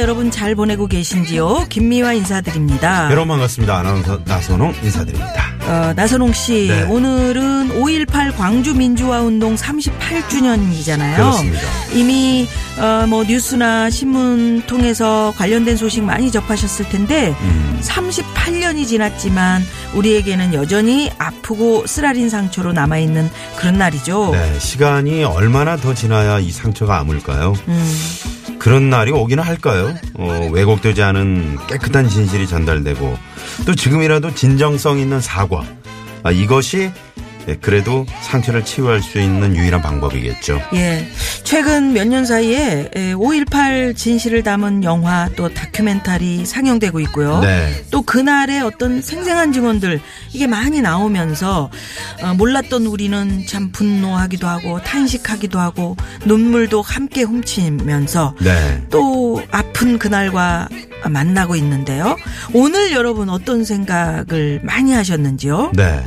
여러분 잘 보내고 계신지요? 김미화 인사드립니다. 여러분 반갑습니다 아나운서 나선홍 인사드립니다 어, 나선홍 씨, 네. 오늘은 5.18 광주 민주화 운동 38주년이잖아요. 그렇습니다. 이미 어, 뭐 뉴스나 신문 통해서 관련된 소식 많이 접하셨을 텐데 음. 38년이 지났지만 우리에게는 여전히 아프고 쓰라린 상처로 남아 있는 그런 날이죠. 네 시간이 얼마나 더 지나야 이 상처가 아물까요 음, 그런 날이 오기는 할까요? 어, 왜곡되지 않은 깨끗한 진실이 전달되고 또 지금이라도 진정성 있는 사과 아, 이것이 예, 그래도 상처를 치유할 수 있는 유일한 방법이겠죠 예. 최근 몇 년 사이에 5.18 진실을 담은 영화 또 다큐멘터리 상영되고 있고요. 네. 또 그날의 어떤 생생한 증언들 이게 많이 나오면서 어, 몰랐던 우리는 참 분노하기도 하고 탄식하기도 하고 눈물도 함께 훔치면서 네. 또 아픈 그날과 만나고 있는데요. 오늘 여러분 어떤 생각을 많이 하셨는지요? 네.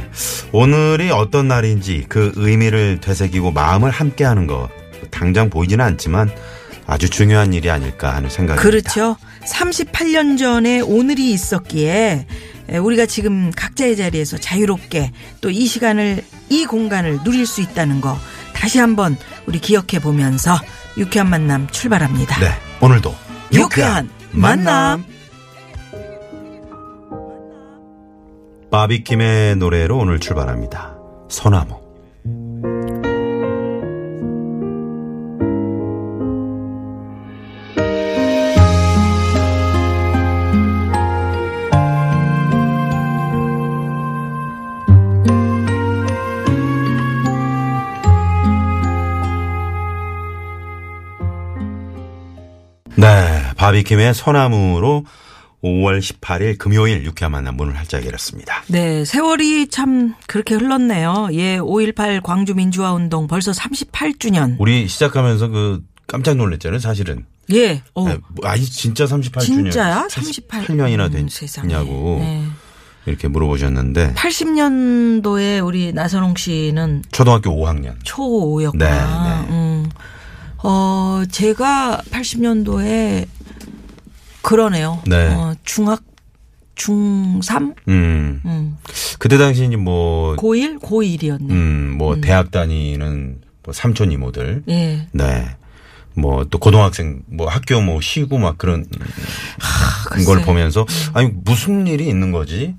오늘이 어떤 날인지 그 의미를 되새기고 마음을 함께 하는 것 당장 보이지는 않지만 아주 중요한 일이 아닐까 하는 생각입니다. 그렇죠. 38년 전에 오늘이 있었기에 에, 우리가 지금 각자의 자리에서 자유롭게 또 이 시간을 이 공간을 누릴 수 있다는 거 다시 한번 우리 기억해 보면서 유쾌한 만남 출발합니다. 네. 오늘도 유쾌한 만남. 바비킴의 노래로 오늘 출발합니다. 소나무. 바비킴의 소나무로 5월 18일 금요일 유쾌한 만남 문을 활짝 열었습니다. 네, 세월이 참 그렇게 흘렀네요. 예, 5.18 광주 민주화 운동 벌써 38주년. 우리 시작하면서 그 깜짝 놀랐잖아요, 사실은. 예, 어, 네, 뭐, 아니 진짜 38주년. 진짜야? 38 38년이나 음, 세상에. 됐냐고 네. 이렇게 물어보셨는데 80년도에 우리 나선홍 씨는 초등학교 5학년. 초5였구나. 네, 네. 음. 어, 제가 80년도에 그러네요. 네. 어, 중학 중3? 음. 음. 그때 당시 이제 뭐 고1? 고1이었네. 음, 뭐 대학 다니는 뭐 삼촌 이모들. 예. 네. 뭐 또 고등학생 뭐 학교 뭐 쉬고 막 그런 글쎄. 걸 보면서 아니 무슨 일이 있는 거지?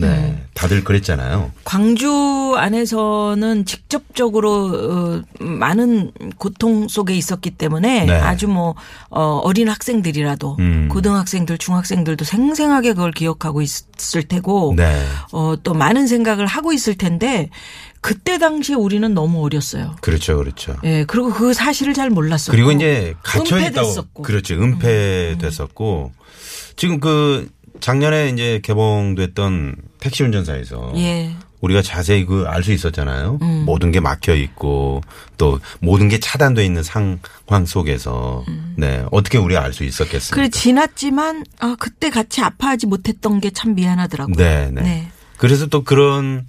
네. 음. 다들 그랬잖아요. 광주 안에서는 직접적으로 어, 많은 고통 속에 있었기 때문에 네. 아주 뭐 어, 어린 학생들이라도 음. 고등학생들, 중학생들도 생생하게 그걸 기억하고 있을 테고 네. 어, 또 많은 생각을 하고 있을 텐데 그때 당시에 우리는 너무 어렸어요. 그렇죠. 그렇죠. 예, 그리고 그 사실을 잘 몰랐었고. 그리고 이제 갇혀 있다고 은폐됐었고. 음. 은폐됐었고 지금 그 작년에 이제 개봉됐던 택시 운전사에서 예. 우리가 자세히 그 알 수 있었잖아요. 음. 모든 게 막혀 있고 또 모든 게 차단돼 있는 상황 속에서 네 어떻게 우리가 알 수 있었겠습니까? 음. 그래 지났지만 아 그때 같이 아파하지 못했던 게 참 미안하더라고요. 네, 네. 네. 그래서 또 그런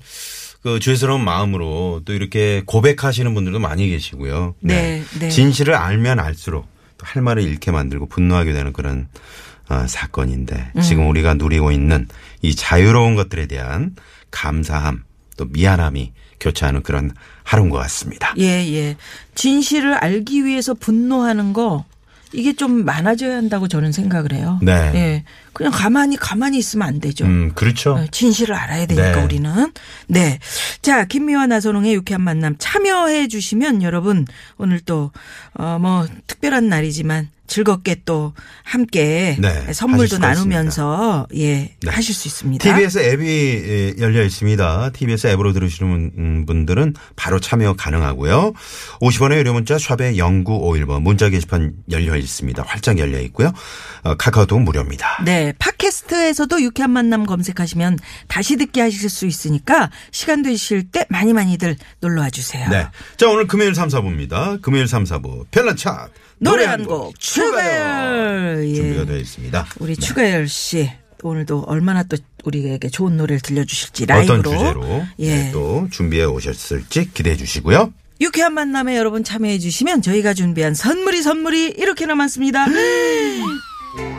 그 죄스러운 마음으로 또 이렇게 고백하시는 분들도 많이 계시고요. 네, 네. 진실을 알면 알수록 또 할 말을 잃게 만들고 분노하게 되는 그런 어, 사건인데 음. 지금 우리가 누리고 있는 이 자유로운 것들에 대한 감사함 또 미안함이 교차하는 그런 하루인 것 같습니다. 예, 예. 진실을 알기 위해서 분노하는 거 이게 좀 많아져야 한다고 저는 생각을 해요. 네. 예. 그냥 가만히 가만히 있으면 안 되죠. 음, 그렇죠. 어, 진실을 알아야 되니까 네. 우리는. 네. 자, 김미화 나선홍의 유쾌한 만남 참여해 주시면 여러분 오늘 또, 어, 뭐, 특별한 날이지만 즐겁게 또 함께 네, 선물도 나누면서 예 네. 하실 수 있습니다. TBS 앱이 예, 열려 있습니다. TBS 앱으로 들으시는 분- 분들은 바로 참여 가능하고요. 50원의 유료 문자 샵에 0951번 문자 게시판 열려 있습니다. 활짝 열려 있고요. 어, 카카오톡 무료입니다. 네, 팟캐스트에서도 유쾌한 만남 검색하시면 다시 듣게 하실 수 있으니까 시간 되실 때 많이 많이들 놀러 와 주세요. 네. 자, 오늘 금요일 3, 4부입니다. 금요일 3, 4부 별난 차트 노래 한 곡 추가열 예. 준비가 되어 있습니다. 우리 추가열 씨 오늘도 얼마나 또 우리에게 좋은 노래를 들려주실지 어떤 라이브로 주제로 예. 네, 또 준비해 오셨을지 기대해 주시고요. 유쾌한 만남에 여러분 참여해 주시면 저희가 준비한 선물이 선물이 이렇게나 많습니다.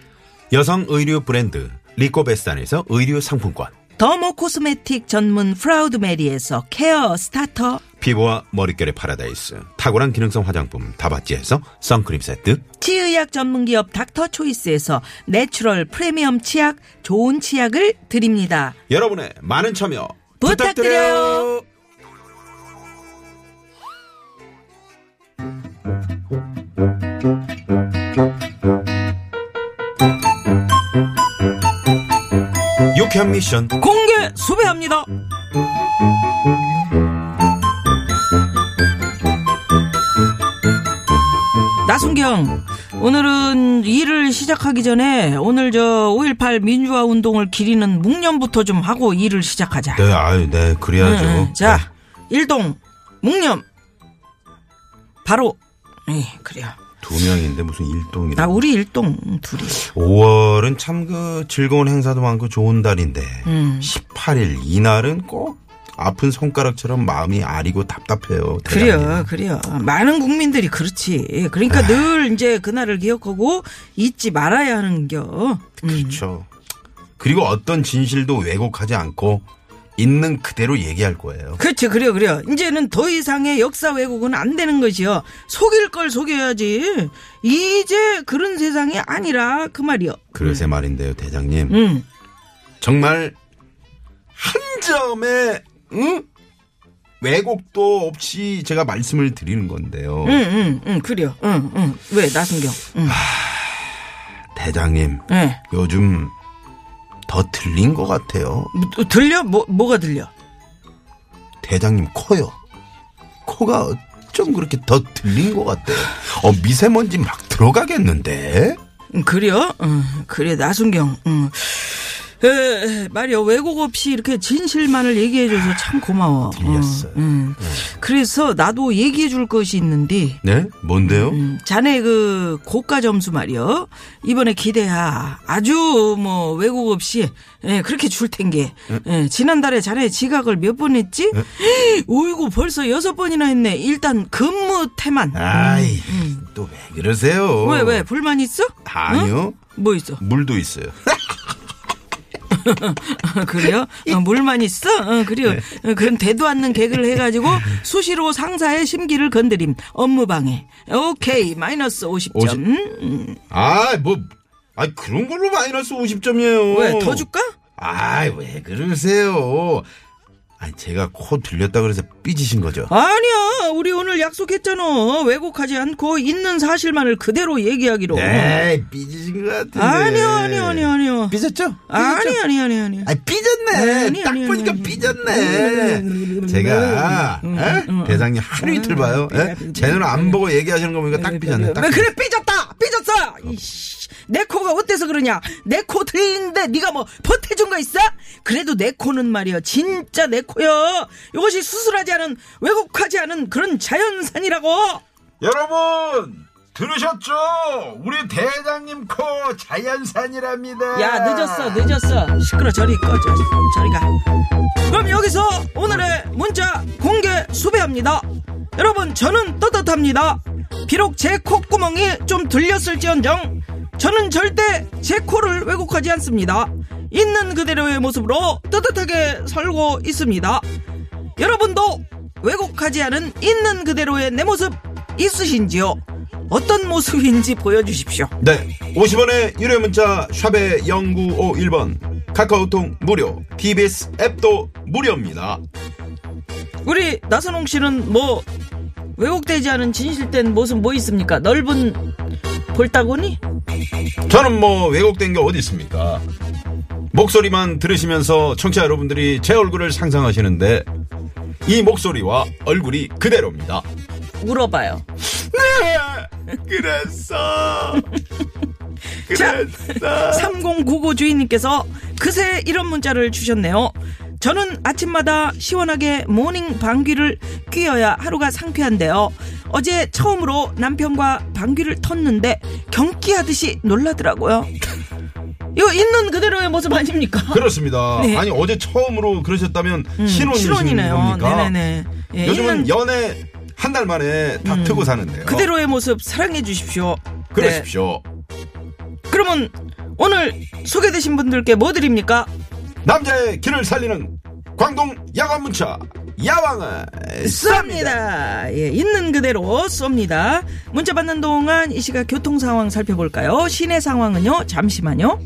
여성 의류 브랜드 리코베스탄에서 의류 상품권. 더모 코스메틱 전문 프라우드 메리에서 케어 스타터. 피부와 머릿결의 파라다이스 탁월한 기능성 화장품 다바찌에서 선크림 세트. 치의학 전문기업 닥터 초이스에서 내추럴 프리미엄 치약 좋은 치약을 드립니다. 여러분의 많은 참여 부탁드려요. 부탁드려요. 유쾌한 미션 공개 수배합니다. 나순경, 오늘은 일을 시작하기 전에 오늘 저 5.18 민주화 운동을 기리는 묵념부터 좀 하고 일을 시작하자. 네, 아유, 네, 그래야죠. 응, 응. 자, 일동 묵념. 바로, 예, 그래요. 두 명인데 무슨 일동이라. 나 우리 일동 둘이. 5월은 참 그 즐거운 행사도 많고 좋은 달인데 음. 18일 이날은 꼭 아픈 손가락처럼 마음이 아리고 답답해요. 그래요. 그래요. 많은 국민들이 그렇지. 그러니까 늘 이제 그날을 기억하고 잊지 말아야 하는 겨. 음. 그렇죠. 그리고 어떤 진실도 왜곡하지 않고 있는 그대로 얘기할 거예요. 그렇죠, 그래요, 그래요. 이제는 더 이상의 역사 왜곡은 안 되는 것이요. 속일 걸 속여야지. 이제 그런 세상이 아니라 그 말이요. 그래서 말인데요, 대장님. 음, 정말 한 점의 응? 왜곡도 없이 제가 말씀을 드리는 건데요. 음, 음, 음, 그래요. 응, 응. 왜 나순경? 응, 대장님, 예. 요즘 더 들린 것 같아요. 뭐, 들려? 뭐, 뭐가 들려? 대장님 코요. 코가 어쩜 그렇게 더 들린 것 같아요. 어, 미세먼지 막 들어가겠는데? 음, 그래요? 응, 그래, 나순경. 응. 에, 말이야, 왜곡 없이 이렇게 진실만을 얘기해줘서 참 고마워. 들렸어요. 응, 응. 그래서 나도 얘기해줄 것이 있는데, 네? 뭔데요? 음, 자네 그 고가 점수 말이요. 이번에 기대야. 아주 뭐 왜곡 없이 예, 그렇게 줄 텐게. 예, 지난달에 자네 지각을 몇 번 했지? 오이고 벌써 여섯 번이나 했네. 일단 근무 태만. 아이, 또왜 그러세요? 왜 왜 불만 있어? 아니요. 뭐 있어? 물도 있어요. 그래요? 어, 물만 있어? 어, 그래요. 네. 어, 그럼 대도 않는 개그를 해가지고 수시로 상사의 심기를 건드림. 업무 방해. 오케이 마이너스 50점. 50. 음, 아, 뭐, 아 그런 걸로 마이너스 50점이에요. 왜 더 줄까? 아, 왜 그러세요? 아니, 제가 코 들렸다 그래서 삐지신 거죠? 아니야, 우리 오늘 약속했잖아. 왜곡하지 않고 있는 사실만을 그대로 얘기하기로. 네, 삐지신 것 같은데. 아니요, 아니요, 아니요, 아니요. 삐졌죠? 아니, 아니, 아니, 아니. 아, 삐졌네. 아니, 딱 아니, 보니까 아니. 삐졌네. 제가 에? 대장님 하루 이틀 봐요. 에? 제눈 안 보고 얘기하시는 거 보니까 딱 삐졌네. 딱 그래 삐졌다, 삐졌어. 이씨, 내 코가 어때서 그러냐? 내 코 들리는데 네가 뭐 보태준 거 있어? 그래도 내 코는 말이야, 진짜 내 코요. 이것이 수술하지 않은 왜곡하지 않은 그런 자연산이라고. 여러분 들으셨죠? 우리 대장님 코 자연산이랍니다. 야 늦었어 늦었어 시끄러 저리 꺼져 저리 가 그럼 여기서 오늘의 문자 공개 수배합니다 여러분 저는 떳떳합니다 비록 제 콧구멍이 좀 들렸을지언정 저는 절대 제 코를 왜곡하지 않습니다. 있는 그대로의 모습으로 뜨뜻하게 살고 있습니다. 여러분도 왜곡하지 않은 있는 그대로의 내 모습 있으신지요? 어떤 모습인지 보여주십시오. 네. 50원의 유료 문자 샵의 0951번 카카오톡 무료 TBS 앱도 무료입니다. 우리 나선홍 씨는 뭐 왜곡되지 않은 진실된 모습 뭐 있습니까? 넓은 볼따구니? 저는 뭐 왜곡된 게 어디 있습니까? 목소리만 들으시면서 청취자 여러분들이 제 얼굴을 상상하시는데 이 목소리와 얼굴이 그대로입니다. 물어봐요. 네, 그랬어. 그랬어. 3099 주인님께서 그새 이런 문자를 주셨네요. 저는 아침마다 시원하게 모닝 방귀를 뀌어야 하루가 상쾌한데요. 어제 처음으로 남편과 방귀를 텄는데 경기하듯이 놀라더라고요. 이거 있는 그대로의 모습 아닙니까? 그렇습니다. 네. 아니 어제 처음으로 그러셨다면 음, 신혼이신. 겁니까? 네네네. 예, 요즘은 있는 연애 한 달 만에 다 음, 트고 사는데요. 그대로의 모습 사랑해 주십시오. 그러십시오. 네. 그러면 오늘 소개되신 분들께 뭐 드립니까? 남자의 길을 살리는 광동 야간 문자 야왕을 쏩니다. 예, 있는 그대로 쏩니다. 문자 받는 동안 이 시각 교통 상황 살펴볼까요? 시내 상황은요. 잠시만요.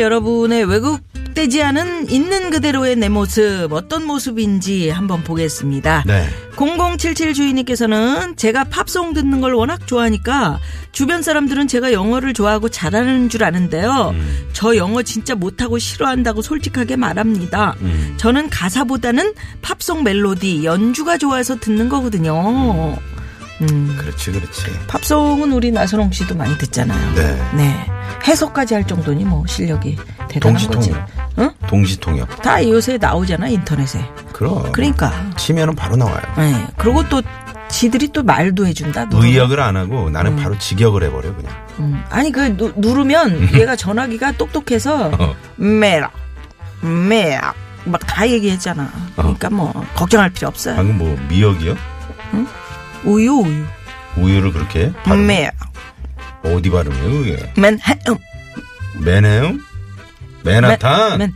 여러분의 왜곡되지 않은 있는 그대로의 내 모습 어떤 모습인지 한번 보겠습니다. 네. 0077 주인님께서는 제가 팝송 듣는 걸 워낙 좋아하니까 주변 사람들은 제가 영어를 좋아하고 잘하는 줄 아는데요. 저 영어 진짜 못하고 싫어한다고 솔직하게 말합니다. 저는 가사보다는 팝송 멜로디, 연주가 좋아서 듣는 거거든요. 음, 그렇지 그렇지. 팝송은 우리 나선홍 씨도 많이 듣잖아요. 네. 네. 해석까지 할 정도니 뭐 실력이 대단한 거지. 동시통역. 응? 동시통역. 다 요새 나오잖아, 인터넷에. 그럼. 그러니까. 치면은 바로 나와요. 네. 그리고 또 지들이 또 말도 해준다. 누르면. 의역을 안 하고 나는 바로 직역을 해버려 그냥. 음. 아니 그 누, 누르면 얘가 전화기가 똑똑해서 어. 메락 메락 막다 얘기했잖아. 그러니까 뭐 걱정할 필요 없어요. 방금 뭐 미역이요? 우유 우유 우유를 그렇게 발음 메락 어디 발음이에요 그게? 맨 맨해움? 맨하탄? 맨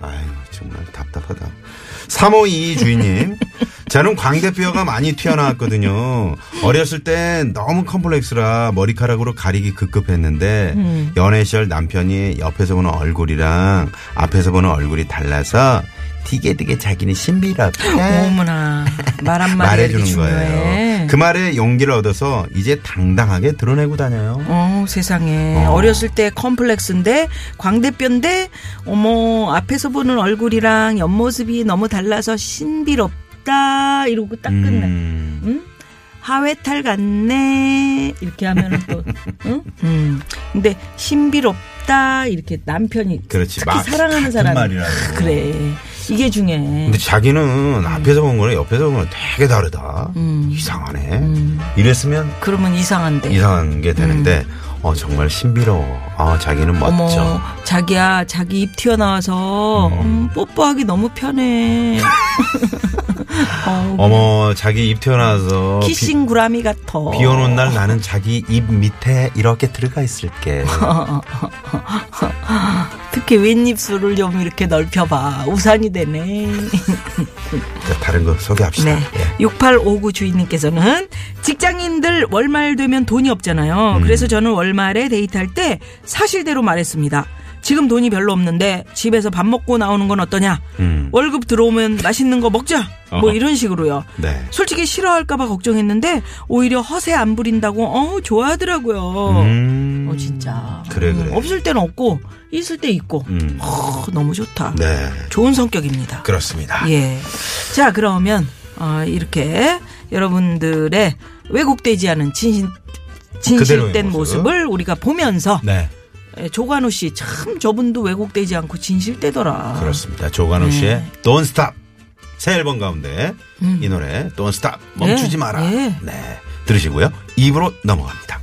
아유 정말 답답하다. 3522 주인님. 저는 광대뼈가 많이 튀어나왔거든요. 어렸을 땐 너무 컴플렉스라 머리카락으로 가리기 급급했는데 음. 연애 시절 남편이 옆에서 보는 얼굴이랑 앞에서 보는 얼굴이 달라서 되게 되게 자기는 신비롭다. 어머나 말 이렇게 말해주는. 거예요. 그 말에 용기를 얻어서 이제 당당하게 드러내고 다녀요. 어, 세상에. 어. 어. 렸을 때 컴플렉스인데, 광대뼈인데, 어머, 앞에서 보는 얼굴이랑 옆모습이 너무 달라서 신비롭다. 이러고 딱 끝내. 음, 응? 하회탈 같네. 이렇게 하면은 또, 응? 음. 근데 신비롭다. 이렇게 남편이. 그렇지. 특히 막 사랑하는 사람. 말이라고. 그래. 이게 중요해. 근데 자기는 앞에서 본 거랑 옆에서 본 거랑 되게 다르다. 음. 이상하네. 이랬으면 그러면 이상한데. 이상한 게 되는데, 어, 정말 신비로워. 아, 자기는 멋져. 음. 어머, 자기야, 자기 입 튀어나와서 음, 뽀뽀하기 너무 편해. 어, 어머, 자기 입 튀어나와서. 비, 키싱 구라미 같아. 비 오는 날 나는 자기 입 밑에 이렇게 들어가 있을게. 특히 윗입술을 좀 이렇게 넓혀봐. 우산이 되네. 자, 다른 거 소개합시다. 네. 예. 6859 주인님께서는 직장인들 월말 되면 돈이 없잖아요. 음. 그래서 저는 월말에 데이트할 때 사실대로 말했습니다. 지금 돈이 별로 없는데 집에서 밥 먹고 나오는 건 어떠냐? 음. 월급 들어오면 맛있는 거 먹자. 뭐 어허. 이런 식으로요. 네. 솔직히 싫어할까봐 걱정했는데 오히려 허세 안 부린다고 어 좋아하더라고요. 음. 어 진짜. 그래, 음, 그래. 없을 때는 없고 있을 때 있고. 음. 어, 너무 좋다. 네. 좋은 성격입니다. 그렇습니다. 예. 자 그러면 어, 이렇게 여러분들의 왜곡되지 않은 진실 진실된. 모습을 우리가 보면서 네. 예, 조관우 씨 참 저분도 왜곡되지 않고 진실되더라. 그렇습니다. 조관우 씨의 Don't Stop 새 앨범 가운데 이 노래 Don't Stop 멈추지 네, 마라. 네. 네. 들으시고요. 입으로 넘어갑니다.